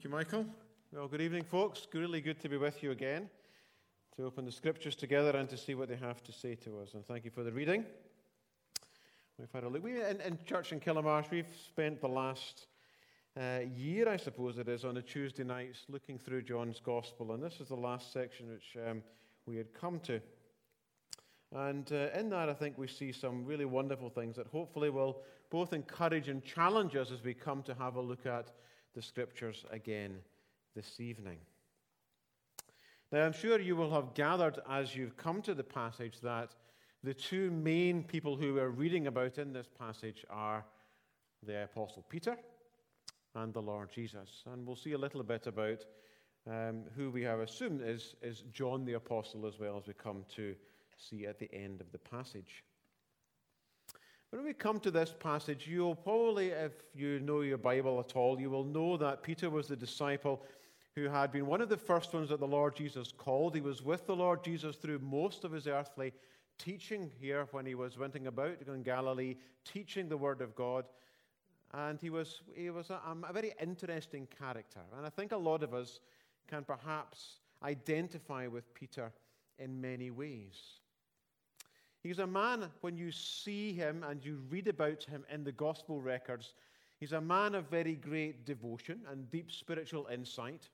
Thank you, Michael. Well, good evening, folks. Really good to be with you again, to open the scriptures together and to see what they have to say to us. And thank you for the reading. We've had a look. We, in, in church in Killamarsh, we've spent the last uh, year, I suppose it is, on the Tuesday nights looking through John's Gospel. And this is the last section which um, we had come to. And uh, in that, I think we see some really wonderful things that hopefully will both encourage and challenge us as we come to have a look at the scriptures again this evening. Now, I'm sure you will have gathered as you've come to the passage that the two main people who we're reading about in this passage are the Apostle Peter and the Lord Jesus. And we'll see a little bit about um, who we have assumed is, is John the Apostle as well as we come to see at the end of the passage. When we come to this passage, you'll probably, if you know your Bible at all, you will know that Peter was the disciple who had been one of the first ones that the Lord Jesus called. He was with the Lord Jesus through most of his earthly teaching here when he was went about in Galilee, teaching the Word of God. And he was, he was a, a very interesting character. And I think a lot of us can perhaps identify with Peter in many ways. He's a man, when you see him and you read about him in the gospel records, he's a man of very great devotion and deep spiritual insight.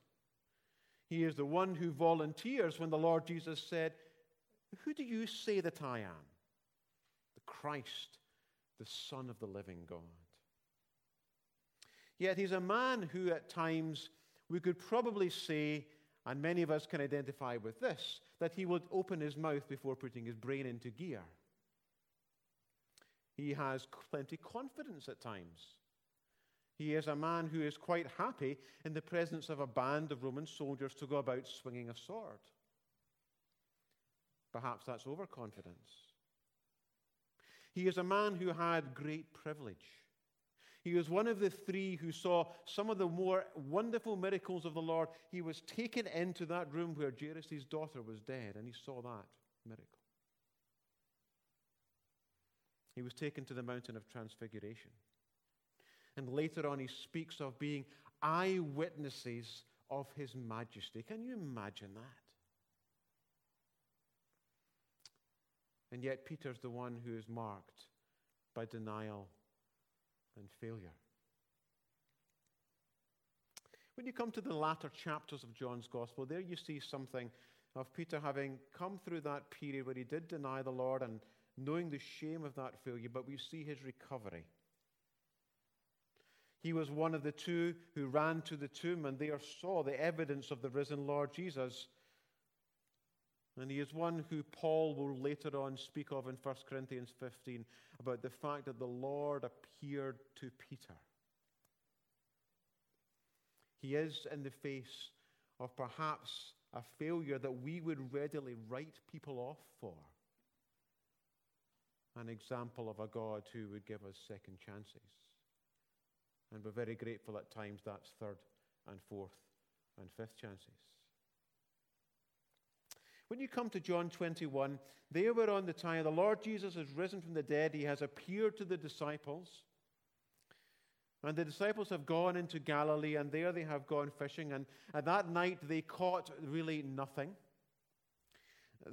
He is the one who volunteers when the Lord Jesus said, Who do you say that I am? The Christ, the Son of the living God. Yet he's a man who, at times, we could probably say and many of us can identify with this that he would open his mouth before putting his brain into gear. He has plenty confidence at times. He is a man who is quite happy in the presence of a band of Roman soldiers to go about swinging a sword. Perhaps that's overconfidence. He is a man who had great privilege. He was one of the three who saw some of the more wonderful miracles of the Lord. He was taken into that room where Jairus' daughter was dead, and he saw that miracle. He was taken to the mountain of transfiguration. And later on, he speaks of being eyewitnesses of his majesty. Can you imagine that? And yet, Peter's the one who is marked by denial and failure. When you come to the latter chapters of John's Gospel, there you see something of Peter having come through that period where he did deny the Lord and knowing the shame of that failure, but we see his recovery. He was one of the two who ran to the tomb and there saw the evidence of the risen Lord Jesus. And he is one who Paul will later on speak of in 1 Corinthians 15 about the fact that the Lord appeared to Peter. He is in the face of perhaps a failure that we would readily write people off for. An example of a God who would give us second chances. And we're very grateful at times that's third and fourth and fifth chances. When you come to John 21, they were on the time the Lord Jesus has risen from the dead. He has appeared to the disciples. And the disciples have gone into Galilee, and there they have gone fishing. And, and that night they caught really nothing.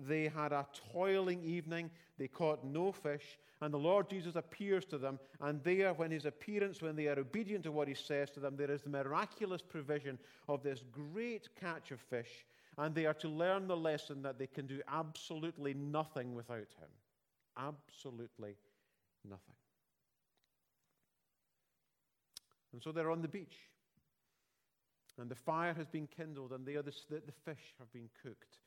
They had a toiling evening. They caught no fish. And the Lord Jesus appears to them. And there, when his appearance, when they are obedient to what he says to them, there is the miraculous provision of this great catch of fish and they are to learn the lesson that they can do absolutely nothing without Him. Absolutely nothing. And so they're on the beach. And the fire has been kindled, and there the, the fish have been cooked.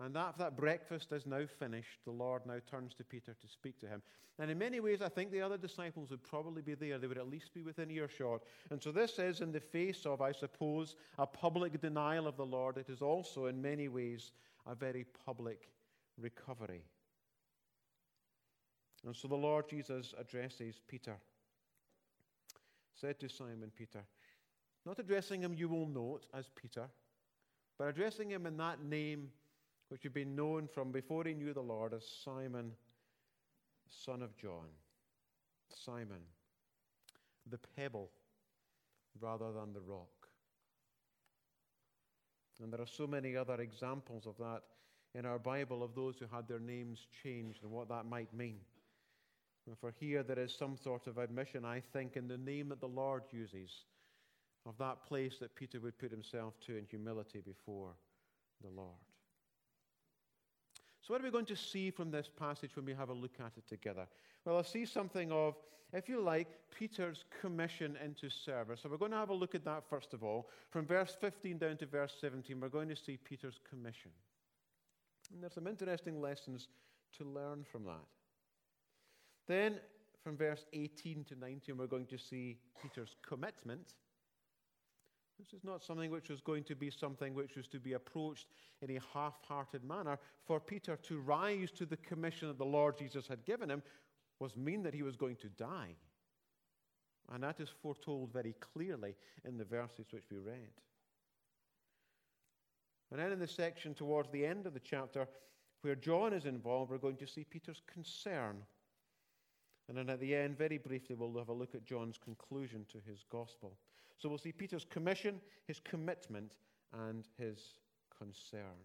And that, that breakfast is now finished. The Lord now turns to Peter to speak to him. And in many ways, I think the other disciples would probably be there. They would at least be within earshot. And so this is in the face of, I suppose, a public denial of the Lord. It is also, in many ways, a very public recovery. And so the Lord Jesus addresses Peter. Said to Simon Peter, not addressing him, you will note, as Peter, but addressing him in that name which had been known from before he knew the Lord as Simon, son of John. Simon, the pebble rather than the rock. And there are so many other examples of that in our Bible of those who had their names changed and what that might mean. And for here, there is some sort of admission, I think, in the name that the Lord uses of that place that Peter would put himself to in humility before the Lord. So, what are we going to see from this passage when we have a look at it together? Well, I see something of, if you like, Peter's commission into service. So, we're going to have a look at that first of all. From verse 15 down to verse 17, we're going to see Peter's commission. And there's some interesting lessons to learn from that. Then, from verse 18 to 19, we're going to see Peter's commitment. This is not something which was going to be something which was to be approached in a half hearted manner. For Peter to rise to the commission that the Lord Jesus had given him was mean that he was going to die. And that is foretold very clearly in the verses which we read. And then in the section towards the end of the chapter, where John is involved, we're going to see Peter's concern. And then at the end, very briefly, we'll have a look at John's conclusion to his gospel. So we'll see Peter's commission, his commitment, and his concern.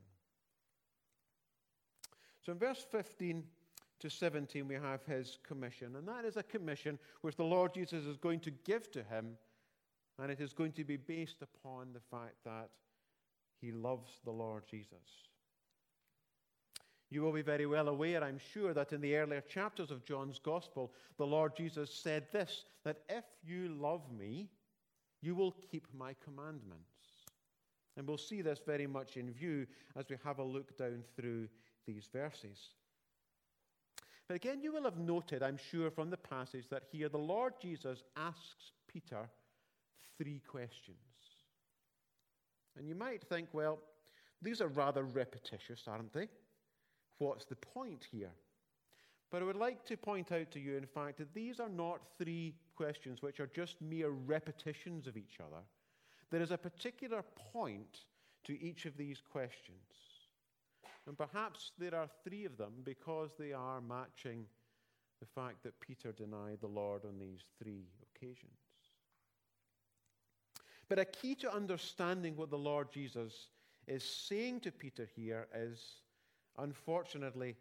So in verse 15 to 17, we have his commission. And that is a commission which the Lord Jesus is going to give to him. And it is going to be based upon the fact that he loves the Lord Jesus. You will be very well aware, I'm sure, that in the earlier chapters of John's Gospel, the Lord Jesus said this that if you love me, you will keep my commandments. And we'll see this very much in view as we have a look down through these verses. But again, you will have noted, I'm sure, from the passage that here the Lord Jesus asks Peter three questions. And you might think, well, these are rather repetitious, aren't they? What's the point here? But I would like to point out to you, in fact, that these are not three questions which are just mere repetitions of each other. There is a particular point to each of these questions. And perhaps there are three of them because they are matching the fact that Peter denied the Lord on these three occasions. But a key to understanding what the Lord Jesus is saying to Peter here is, unfortunately,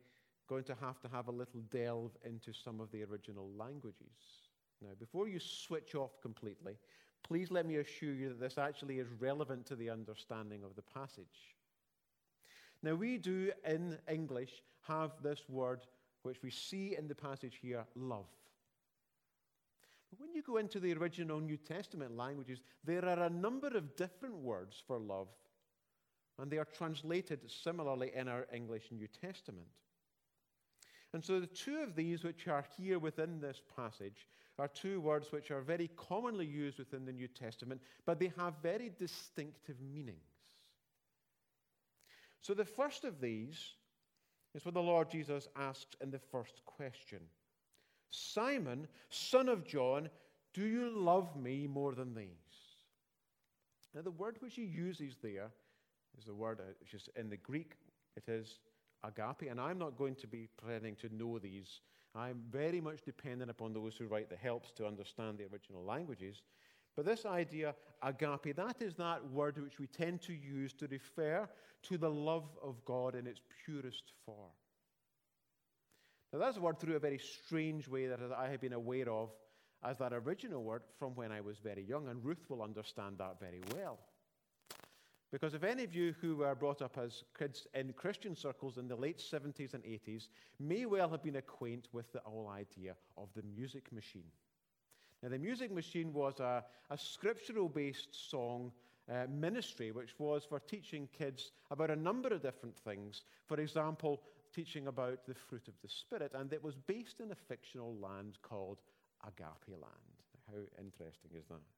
going to have to have a little delve into some of the original languages. Now, before you switch off completely, please let me assure you that this actually is relevant to the understanding of the passage. Now, we do in English have this word which we see in the passage here love. But when you go into the original New Testament languages, there are a number of different words for love, and they are translated similarly in our English New Testament. And so the two of these, which are here within this passage, are two words which are very commonly used within the New Testament, but they have very distinctive meanings. So the first of these is what the Lord Jesus asks in the first question Simon, son of John, do you love me more than these? Now, the word which he uses there is the word, uh, which is in the Greek, it is agape. And I'm not going to be pretending to know these. I'm very much dependent upon those who write the helps to understand the original languages. But this idea, agape, that is that word which we tend to use to refer to the love of God in its purest form. Now, that's a word through a very strange way that I have been aware of as that original word from when I was very young, and Ruth will understand that very well. Because if any of you who were brought up as kids in Christian circles in the late 70s and 80s may well have been acquainted with the whole idea of the music machine. Now, the music machine was a, a scriptural based song uh, ministry which was for teaching kids about a number of different things. For example, teaching about the fruit of the Spirit, and it was based in a fictional land called Agape Land. How interesting is that?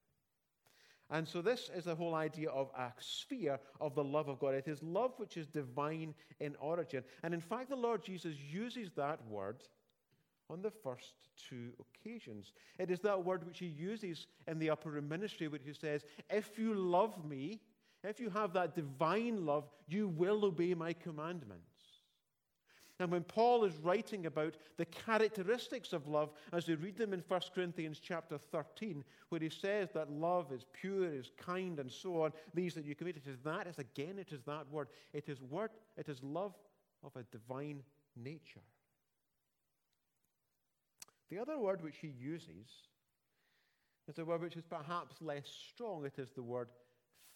And so, this is the whole idea of a sphere of the love of God. It is love which is divine in origin. And in fact, the Lord Jesus uses that word on the first two occasions. It is that word which he uses in the upper room ministry, which he says, If you love me, if you have that divine love, you will obey my commandments. And when Paul is writing about the characteristics of love, as we read them in 1 Corinthians chapter 13, where he says that love is pure, is kind, and so on, these that you commit, it is that, is again, it is that word. It is word, it is love of a divine nature. The other word which he uses is a word which is perhaps less strong. It is the word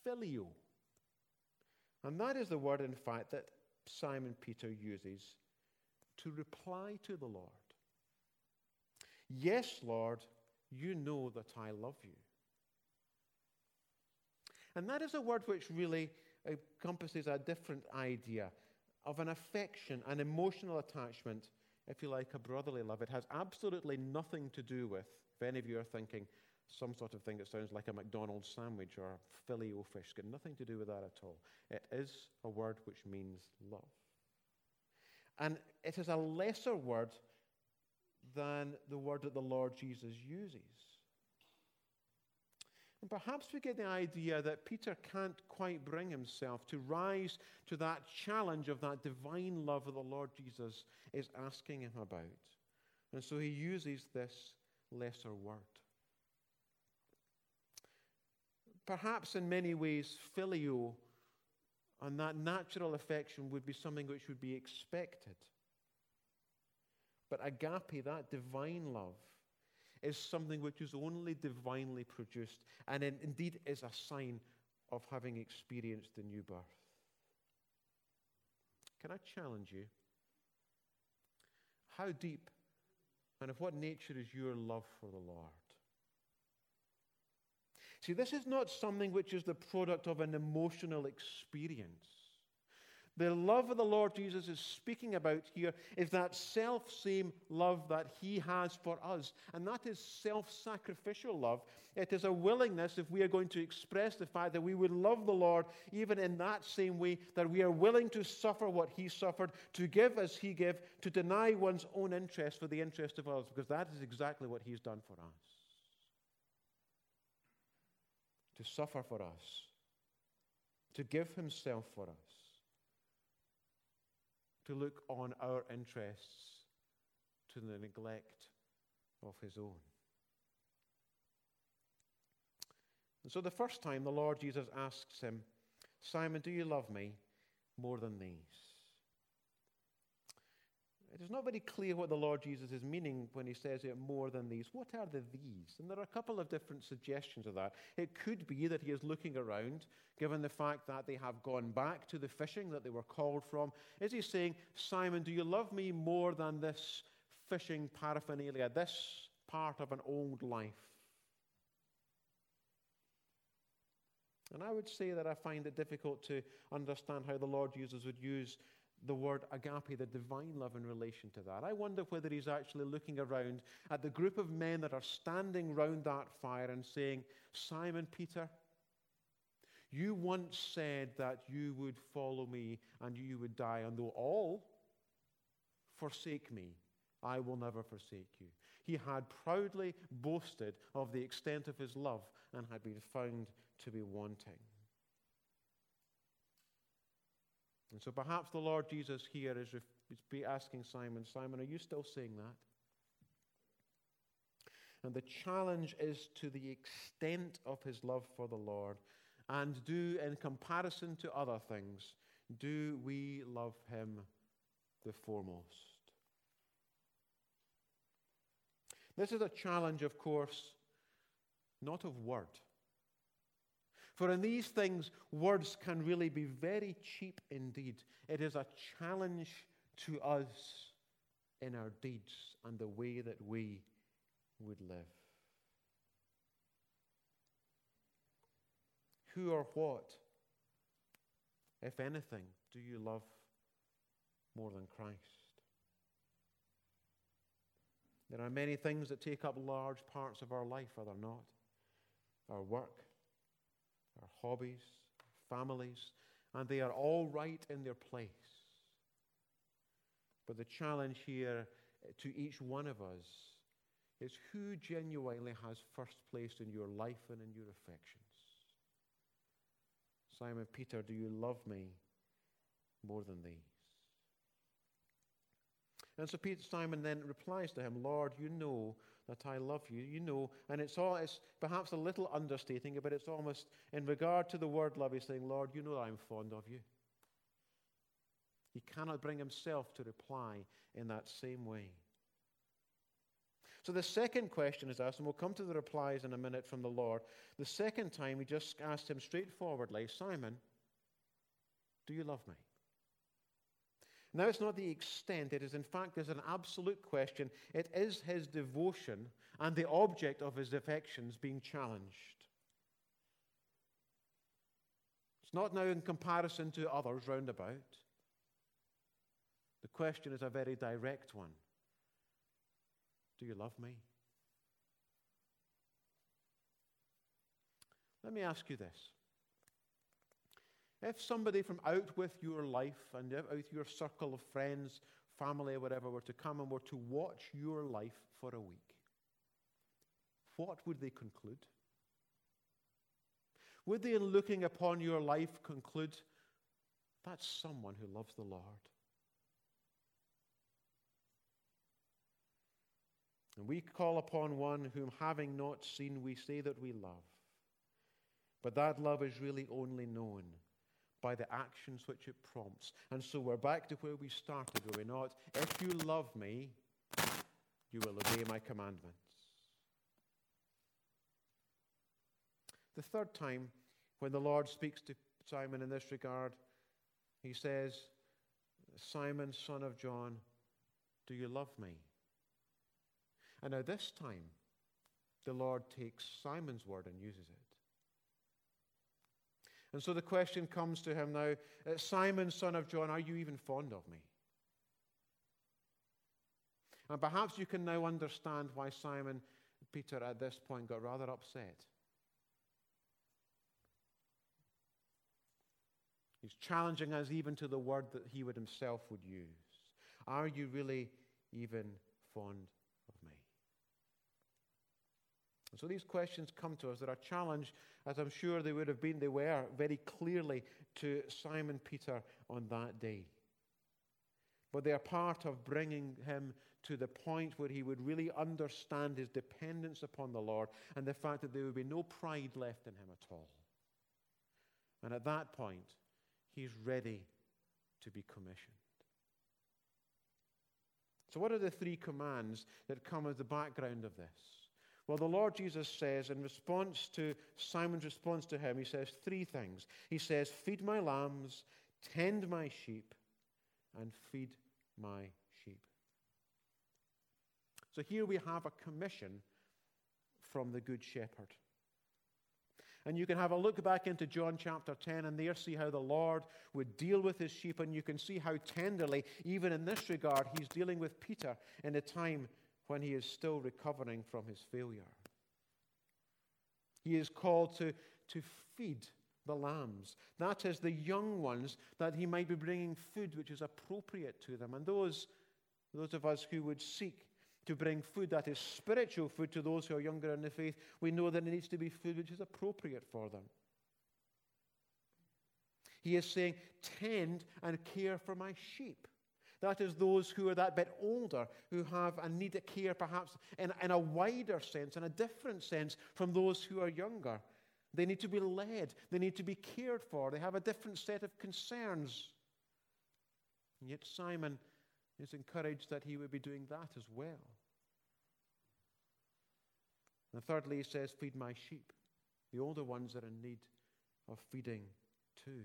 phileo. And that is the word, in fact, that Simon Peter uses to reply to the Lord. Yes, Lord, you know that I love you. And that is a word which really encompasses a different idea of an affection, an emotional attachment, if you like, a brotherly love. It has absolutely nothing to do with, if any of you are thinking, some sort of thing that sounds like a McDonald's sandwich or a filet o fish. It's got nothing to do with that at all. It is a word which means love. And it is a lesser word than the word that the Lord Jesus uses. And perhaps we get the idea that Peter can't quite bring himself to rise to that challenge of that divine love that the Lord Jesus is asking him about. And so he uses this lesser word. Perhaps in many ways, phileo and that natural affection would be something which would be expected. But agape, that divine love, is something which is only divinely produced and indeed is a sign of having experienced the new birth. Can I challenge you? How deep and of what nature is your love for the Lord? See, this is not something which is the product of an emotional experience. The love of the Lord Jesus is speaking about here is that self same love that He has for us. And that is self sacrificial love. It is a willingness, if we are going to express the fact that we would love the Lord even in that same way, that we are willing to suffer what He suffered, to give as He gave, to deny one's own interest for the interest of others, because that is exactly what He's done for us to suffer for us, to give himself for us, to look on our interests to the neglect of his own. And so the first time the Lord Jesus asks him, Simon, do you love me more than these? It is not very clear what the Lord Jesus is meaning when he says it more than these. What are the these? And there are a couple of different suggestions of that. It could be that he is looking around, given the fact that they have gone back to the fishing that they were called from. Is he saying, Simon, do you love me more than this fishing paraphernalia, this part of an old life? And I would say that I find it difficult to understand how the Lord Jesus would use the word agape, the divine love in relation to that. I wonder whether he's actually looking around at the group of men that are standing round that fire and saying, Simon Peter, you once said that you would follow me and you would die, and though all forsake me, I will never forsake you. He had proudly boasted of the extent of his love and had been found to be wanting. And so perhaps the Lord Jesus here is, is asking Simon, Simon, are you still saying that? And the challenge is to the extent of his love for the Lord. And do, in comparison to other things, do we love him the foremost? This is a challenge, of course, not of word. For in these things, words can really be very cheap indeed. It is a challenge to us in our deeds and the way that we would live. Who or what, if anything, do you love more than Christ? There are many things that take up large parts of our life, are there not? Our work, hobbies, families, and they are all right in their place. But the challenge here to each one of us is who genuinely has first place in your life and in your affections? Simon Peter, do you love me more than these? And so Peter, Simon then replies to him, Lord, you know that I love you. You know, and it's all it's perhaps a little understating but it's almost in regard to the word love, he's saying, Lord, you know I'm fond of you. He cannot bring himself to reply in that same way. So the second question is asked, and we'll come to the replies in a minute from the Lord. The second time, he just asked him straightforwardly, Simon, do you love me? Now, it's not the extent, it is in fact is an absolute question. It is his devotion and the object of his affections being challenged. It's not now in comparison to others round about. The question is a very direct one Do you love me? Let me ask you this. If somebody from out with your life and out your circle of friends, family, whatever were to come and were to watch your life for a week, what would they conclude? Would they, in looking upon your life, conclude that's someone who loves the Lord? And we call upon one whom, having not seen, we say that we love. But that love is really only known by the actions which it prompts. And so we're back to where we started, were we not? If you love me, you will obey my commandments. The third time, when the Lord speaks to Simon in this regard, he says, Simon, son of John, do you love me? And now this time, the Lord takes Simon's word and uses it. And so the question comes to him now uh, Simon, son of John, are you even fond of me? And perhaps you can now understand why Simon Peter at this point got rather upset. He's challenging us even to the word that he would himself would use. Are you really even fond and so these questions come to us that are challenge, as I'm sure they would have been, they were very clearly to Simon Peter on that day. But they are part of bringing him to the point where he would really understand his dependence upon the Lord and the fact that there would be no pride left in him at all. And at that point, he's ready to be commissioned. So, what are the three commands that come as the background of this? Well, the Lord Jesus says, in response to Simon's response to him, he says three things. He says, Feed my lambs, tend my sheep, and feed my sheep. So here we have a commission from the Good Shepherd. And you can have a look back into John chapter 10 and there see how the Lord would deal with his sheep. And you can see how tenderly, even in this regard, he's dealing with Peter in a time when he is still recovering from his failure. He is called to, to feed the lambs. That is, the young ones, that he might be bringing food which is appropriate to them. And those, those of us who would seek to bring food that is spiritual food to those who are younger in the faith, we know that it needs to be food which is appropriate for them. He is saying, Tend and care for my sheep. That is those who are that bit older, who have a need of care perhaps in, in a wider sense, in a different sense from those who are younger. They need to be led, they need to be cared for, they have a different set of concerns. And yet Simon is encouraged that he would be doing that as well. And thirdly, he says, Feed my sheep, the older ones are in need of feeding too.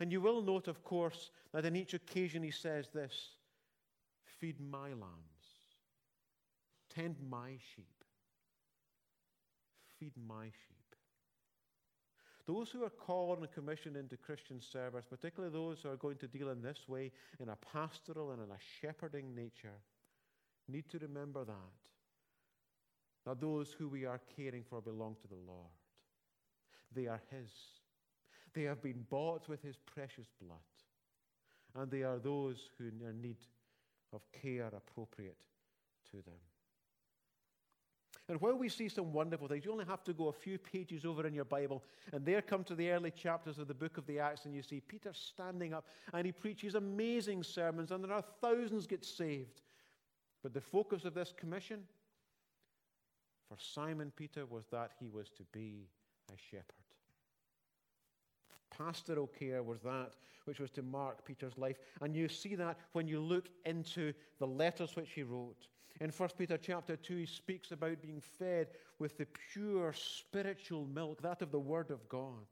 And you will note, of course, that in each occasion he says this feed my lambs, tend my sheep, feed my sheep. Those who are called and commissioned into Christian service, particularly those who are going to deal in this way, in a pastoral and in a shepherding nature, need to remember that. That those who we are caring for belong to the Lord. They are His. They have been bought with his precious blood. And they are those who are in need of care appropriate to them. And while we see some wonderful things, you only have to go a few pages over in your Bible, and there come to the early chapters of the book of the Acts, and you see Peter standing up and he preaches amazing sermons, and there are thousands get saved. But the focus of this commission for Simon Peter was that he was to be a shepherd. Pastoral care was that which was to mark Peter's life. And you see that when you look into the letters which he wrote. In 1 Peter chapter 2, he speaks about being fed with the pure spiritual milk, that of the Word of God.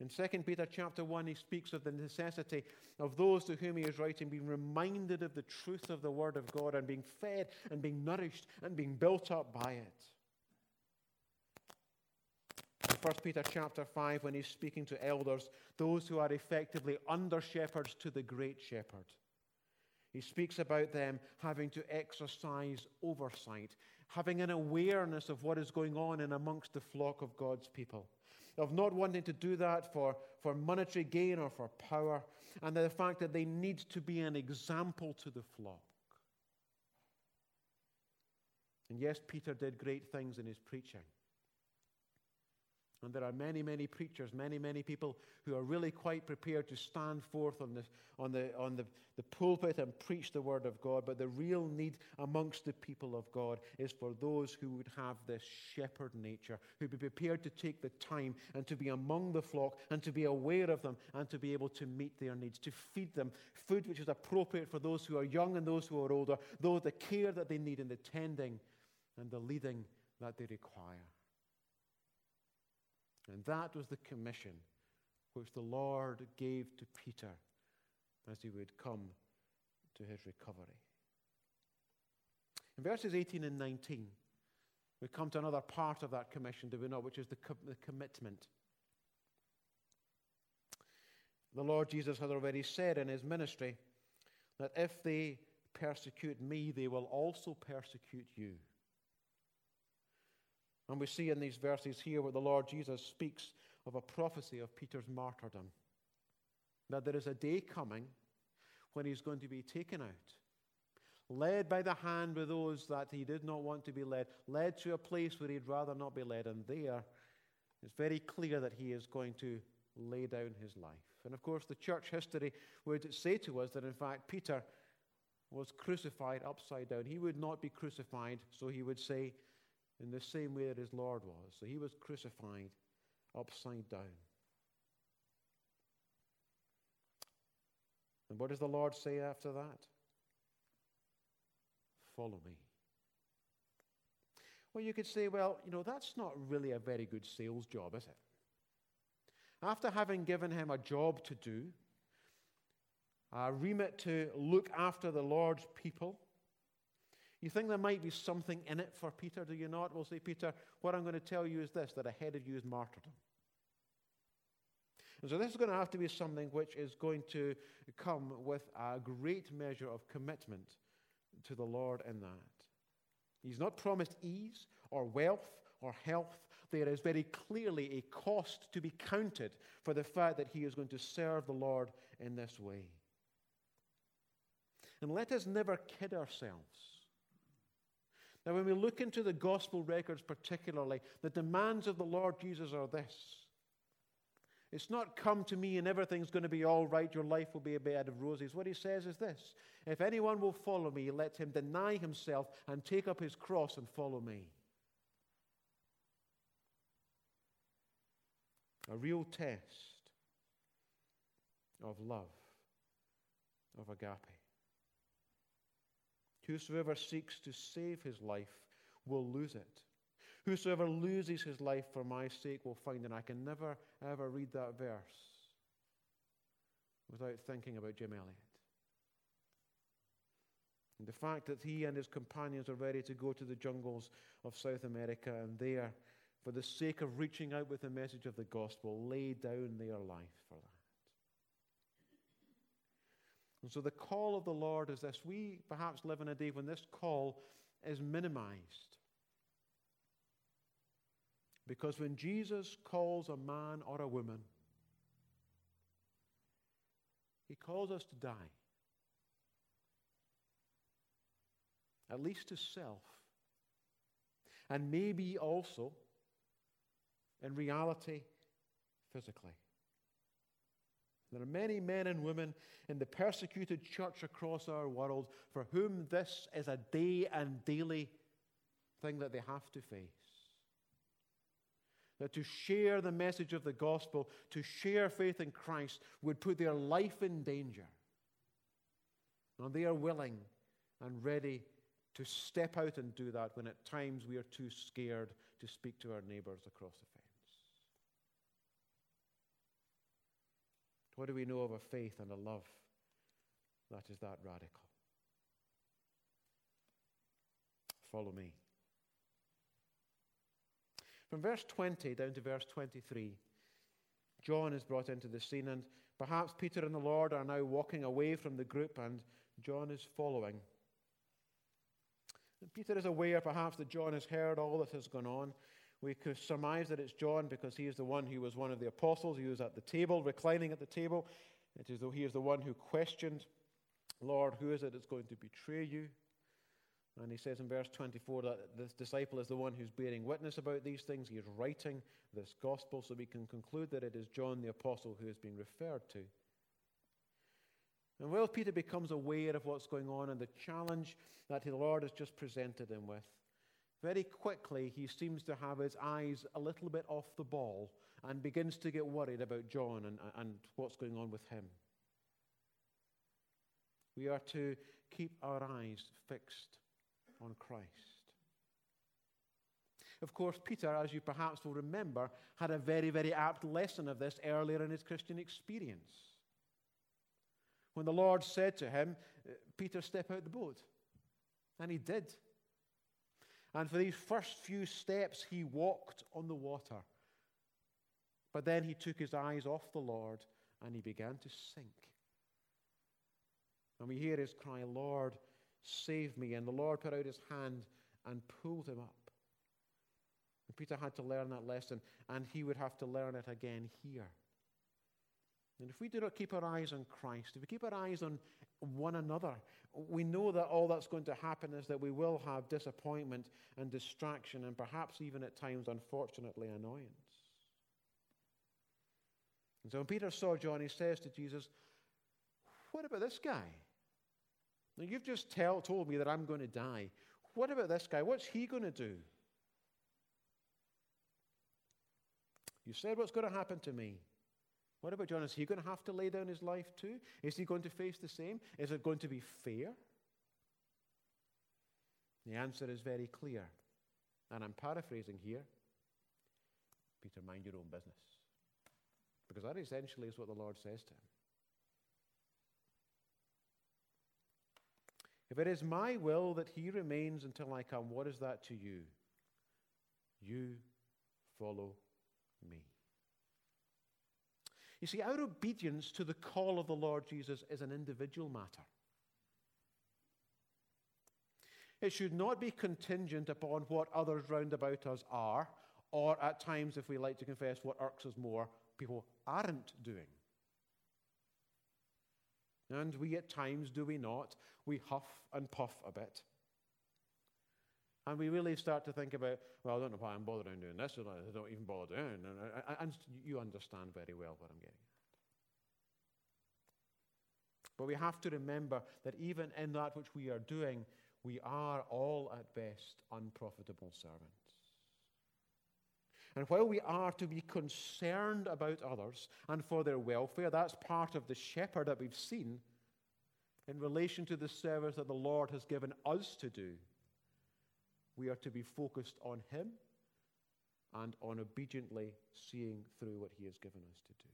In 2 Peter chapter 1, he speaks of the necessity of those to whom he is writing being reminded of the truth of the Word of God and being fed and being nourished and being built up by it. In 1 Peter chapter 5, when he's speaking to elders, those who are effectively under shepherds to the great shepherd, he speaks about them having to exercise oversight, having an awareness of what is going on in amongst the flock of God's people, of not wanting to do that for, for monetary gain or for power, and the fact that they need to be an example to the flock. And yes, Peter did great things in his preaching. And there are many, many preachers, many, many people who are really quite prepared to stand forth on, the, on, the, on the, the pulpit and preach the word of God. But the real need amongst the people of God is for those who would have this shepherd nature, who'd be prepared to take the time and to be among the flock and to be aware of them and to be able to meet their needs, to feed them food which is appropriate for those who are young and those who are older, though the care that they need and the tending and the leading that they require. And that was the commission which the Lord gave to Peter as he would come to his recovery. In verses 18 and 19, we come to another part of that commission, do we not, which is the, co- the commitment. The Lord Jesus had already said in his ministry that if they persecute me, they will also persecute you. And we see in these verses here where the Lord Jesus speaks of a prophecy of Peter's martyrdom. That there is a day coming when he's going to be taken out, led by the hand with those that he did not want to be led, led to a place where he'd rather not be led. And there, it's very clear that he is going to lay down his life. And of course, the church history would say to us that in fact Peter was crucified upside down. He would not be crucified, so he would say, in the same way that his Lord was. So he was crucified upside down. And what does the Lord say after that? Follow me. Well, you could say, well, you know, that's not really a very good sales job, is it? After having given him a job to do, a remit to look after the Lord's people, you think there might be something in it for Peter, do you not? We'll say, Peter, what I'm going to tell you is this that ahead of you is martyrdom. And so this is going to have to be something which is going to come with a great measure of commitment to the Lord in that. He's not promised ease or wealth or health. There is very clearly a cost to be counted for the fact that he is going to serve the Lord in this way. And let us never kid ourselves now, when we look into the gospel records, particularly, the demands of the Lord Jesus are this it's not come to me and everything's going to be all right, your life will be a bed of roses. What he says is this If anyone will follow me, let him deny himself and take up his cross and follow me. A real test of love, of agape. Whosoever seeks to save his life will lose it. Whosoever loses his life for my sake will find it. I can never, ever read that verse without thinking about Jim Elliot. And the fact that he and his companions are ready to go to the jungles of South America and there, for the sake of reaching out with the message of the gospel, lay down their life for that. And so the call of the Lord is this. We perhaps live in a day when this call is minimized. Because when Jesus calls a man or a woman, he calls us to die. At least to self and maybe also, in reality, physically. There are many men and women in the persecuted church across our world for whom this is a day and daily thing that they have to face. That to share the message of the gospel, to share faith in Christ, would put their life in danger. And they are willing and ready to step out and do that when at times we are too scared to speak to our neighbors across the fence. What do we know of a faith and a love that is that radical? Follow me. From verse 20 down to verse 23, John is brought into the scene, and perhaps Peter and the Lord are now walking away from the group, and John is following. And Peter is aware, perhaps, that John has heard all that has gone on. We could surmise that it's John because he is the one who was one of the apostles. He was at the table, reclining at the table. It is though he is the one who questioned, Lord, who is it that's going to betray you? And he says in verse 24 that this disciple is the one who's bearing witness about these things. He is writing this gospel, so we can conclude that it is John the apostle who is being referred to. And while Peter becomes aware of what's going on and the challenge that the Lord has just presented him with, very quickly he seems to have his eyes a little bit off the ball and begins to get worried about John and, and what's going on with him. We are to keep our eyes fixed on Christ. Of course, Peter, as you perhaps will remember, had a very, very apt lesson of this earlier in his Christian experience. When the Lord said to him, uh, Peter, step out the boat. And he did. And for these first few steps, he walked on the water. But then he took his eyes off the Lord and he began to sink. And we hear his cry, Lord, save me. And the Lord put out his hand and pulled him up. And Peter had to learn that lesson, and he would have to learn it again here. And if we do not keep our eyes on Christ, if we keep our eyes on one another, we know that all that's going to happen is that we will have disappointment and distraction, and perhaps even at times, unfortunately, annoyance. And so when Peter saw John, he says to Jesus, What about this guy? Now, you've just tell, told me that I'm going to die. What about this guy? What's he going to do? You said what's going to happen to me. What about John? Is he going to have to lay down his life too? Is he going to face the same? Is it going to be fair? The answer is very clear. And I'm paraphrasing here. Peter, mind your own business. Because that essentially is what the Lord says to him. If it is my will that he remains until I come, what is that to you? You follow me. You see, our obedience to the call of the Lord Jesus is an individual matter. It should not be contingent upon what others round about us are, or at times, if we like to confess, what irks us more, people aren't doing. And we at times, do we not, we huff and puff a bit. And we really start to think about, well, I don't know why I'm bothering doing this, or I don't even bother doing it. And you understand very well what I'm getting at. But we have to remember that even in that which we are doing, we are all at best unprofitable servants. And while we are to be concerned about others and for their welfare, that's part of the shepherd that we've seen in relation to the service that the Lord has given us to do. We are to be focused on Him and on obediently seeing through what He has given us to do.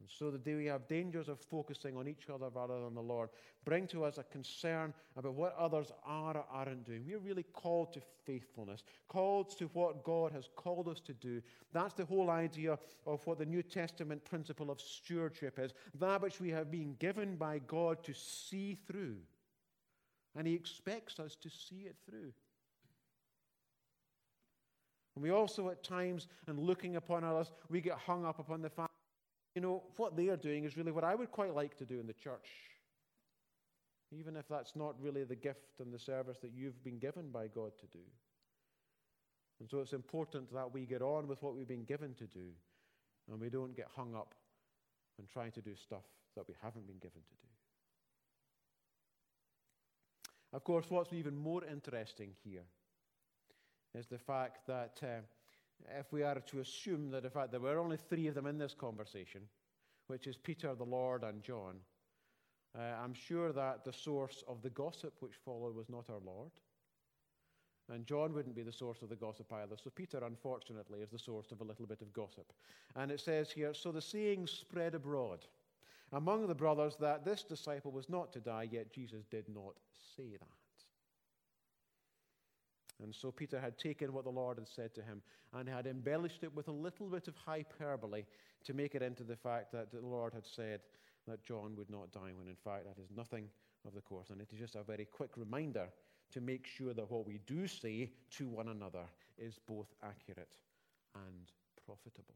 And so the day we have dangers of focusing on each other rather than the Lord bring to us a concern about what others are or aren't doing. We're really called to faithfulness, called to what God has called us to do. That's the whole idea of what the New Testament principle of stewardship is that which we have been given by God to see through. And He expects us to see it through. And we also, at times, and looking upon others, we get hung up upon the fact you know, what they are doing is really what I would quite like to do in the church. even if that's not really the gift and the service that you've been given by God to do. And so it's important that we get on with what we've been given to do and we don't get hung up and trying to do stuff that we haven't been given to do. Of course, what's even more interesting here is the fact that uh, if we are to assume that, in fact, there were only three of them in this conversation, which is Peter, the Lord, and John, uh, I'm sure that the source of the gossip which followed was not our Lord. And John wouldn't be the source of the gossip either. So Peter, unfortunately, is the source of a little bit of gossip. And it says here So the saying spread abroad among the brothers that this disciple was not to die, yet Jesus did not say that. And so Peter had taken what the Lord had said to him and had embellished it with a little bit of hyperbole to make it into the fact that the Lord had said that John would not die, when in fact that is nothing of the course. And it is just a very quick reminder to make sure that what we do say to one another is both accurate and profitable.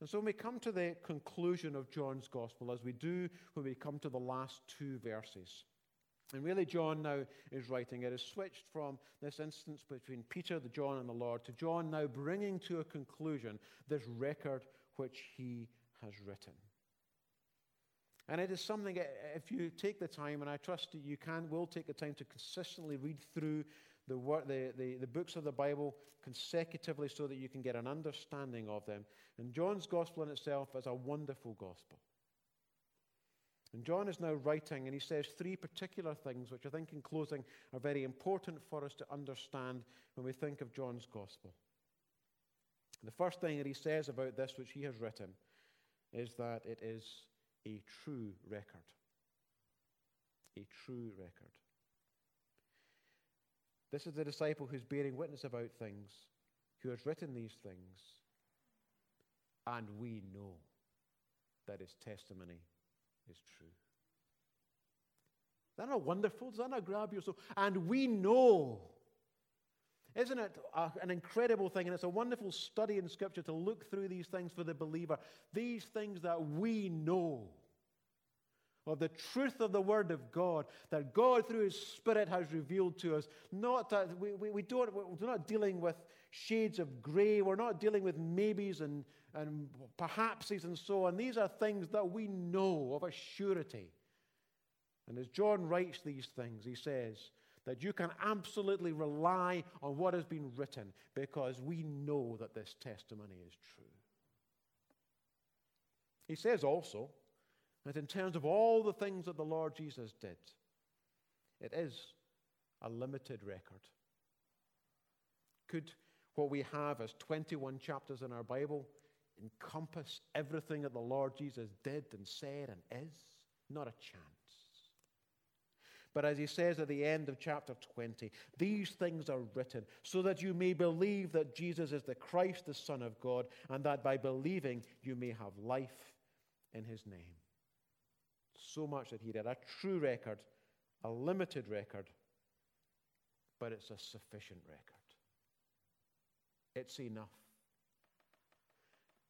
And so when we come to the conclusion of John's gospel, as we do when we come to the last two verses, and really, John now is writing. It is switched from this instance between Peter, the John, and the Lord to John now bringing to a conclusion this record which he has written. And it is something, if you take the time, and I trust that you can, will take the time to consistently read through the, the, the, the, books of the Bible consecutively so that you can get an understanding of them. And John's gospel in itself is a wonderful gospel. And John is now writing, and he says three particular things, which I think in closing are very important for us to understand when we think of John's gospel. The first thing that he says about this, which he has written, is that it is a true record. A true record. This is the disciple who's bearing witness about things, who has written these things, and we know that his testimony is true. Is that wonderful? Does that grab your soul? And we know. Isn't it a, an incredible thing? And it's a wonderful study in Scripture to look through these things for the believer. These things that we know of the truth of the Word of God that God, through His Spirit, has revealed to us. Not that we, we, we don't, we're not dealing with shades of grey, we're not dealing with maybes and, and perhapses and so on. These are things that we know of a surety. And as John writes these things, he says that you can absolutely rely on what has been written because we know that this testimony is true. He says also that in terms of all the things that the Lord Jesus did, it is a limited record. Could what we have as 21 chapters in our Bible encompass everything that the Lord Jesus did and said and is? Not a chance. But as he says at the end of chapter 20, these things are written so that you may believe that Jesus is the Christ, the Son of God, and that by believing you may have life in his name. So much that he did. A true record, a limited record, but it's a sufficient record. It's enough.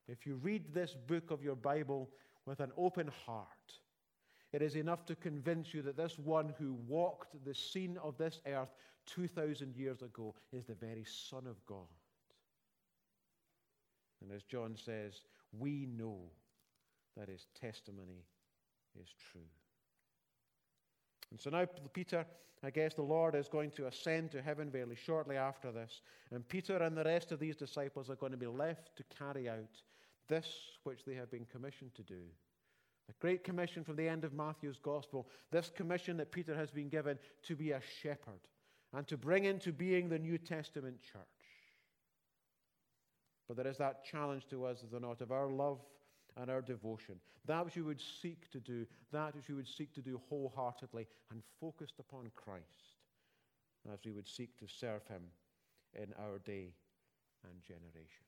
If you read this book of your Bible with an open heart, it is enough to convince you that this one who walked the scene of this earth 2,000 years ago is the very Son of God. And as John says, we know that his testimony is true. And so now, Peter, I guess the Lord is going to ascend to heaven very shortly after this. And Peter and the rest of these disciples are going to be left to carry out this which they have been commissioned to do. The Great Commission from the end of Matthew's Gospel, this commission that Peter has been given to be a shepherd and to bring into being the New Testament church. But there is that challenge to us, is there not, of our love and our devotion. That which you would seek to do, that which you would seek to do wholeheartedly and focused upon Christ, as we would seek to serve him in our day and generation.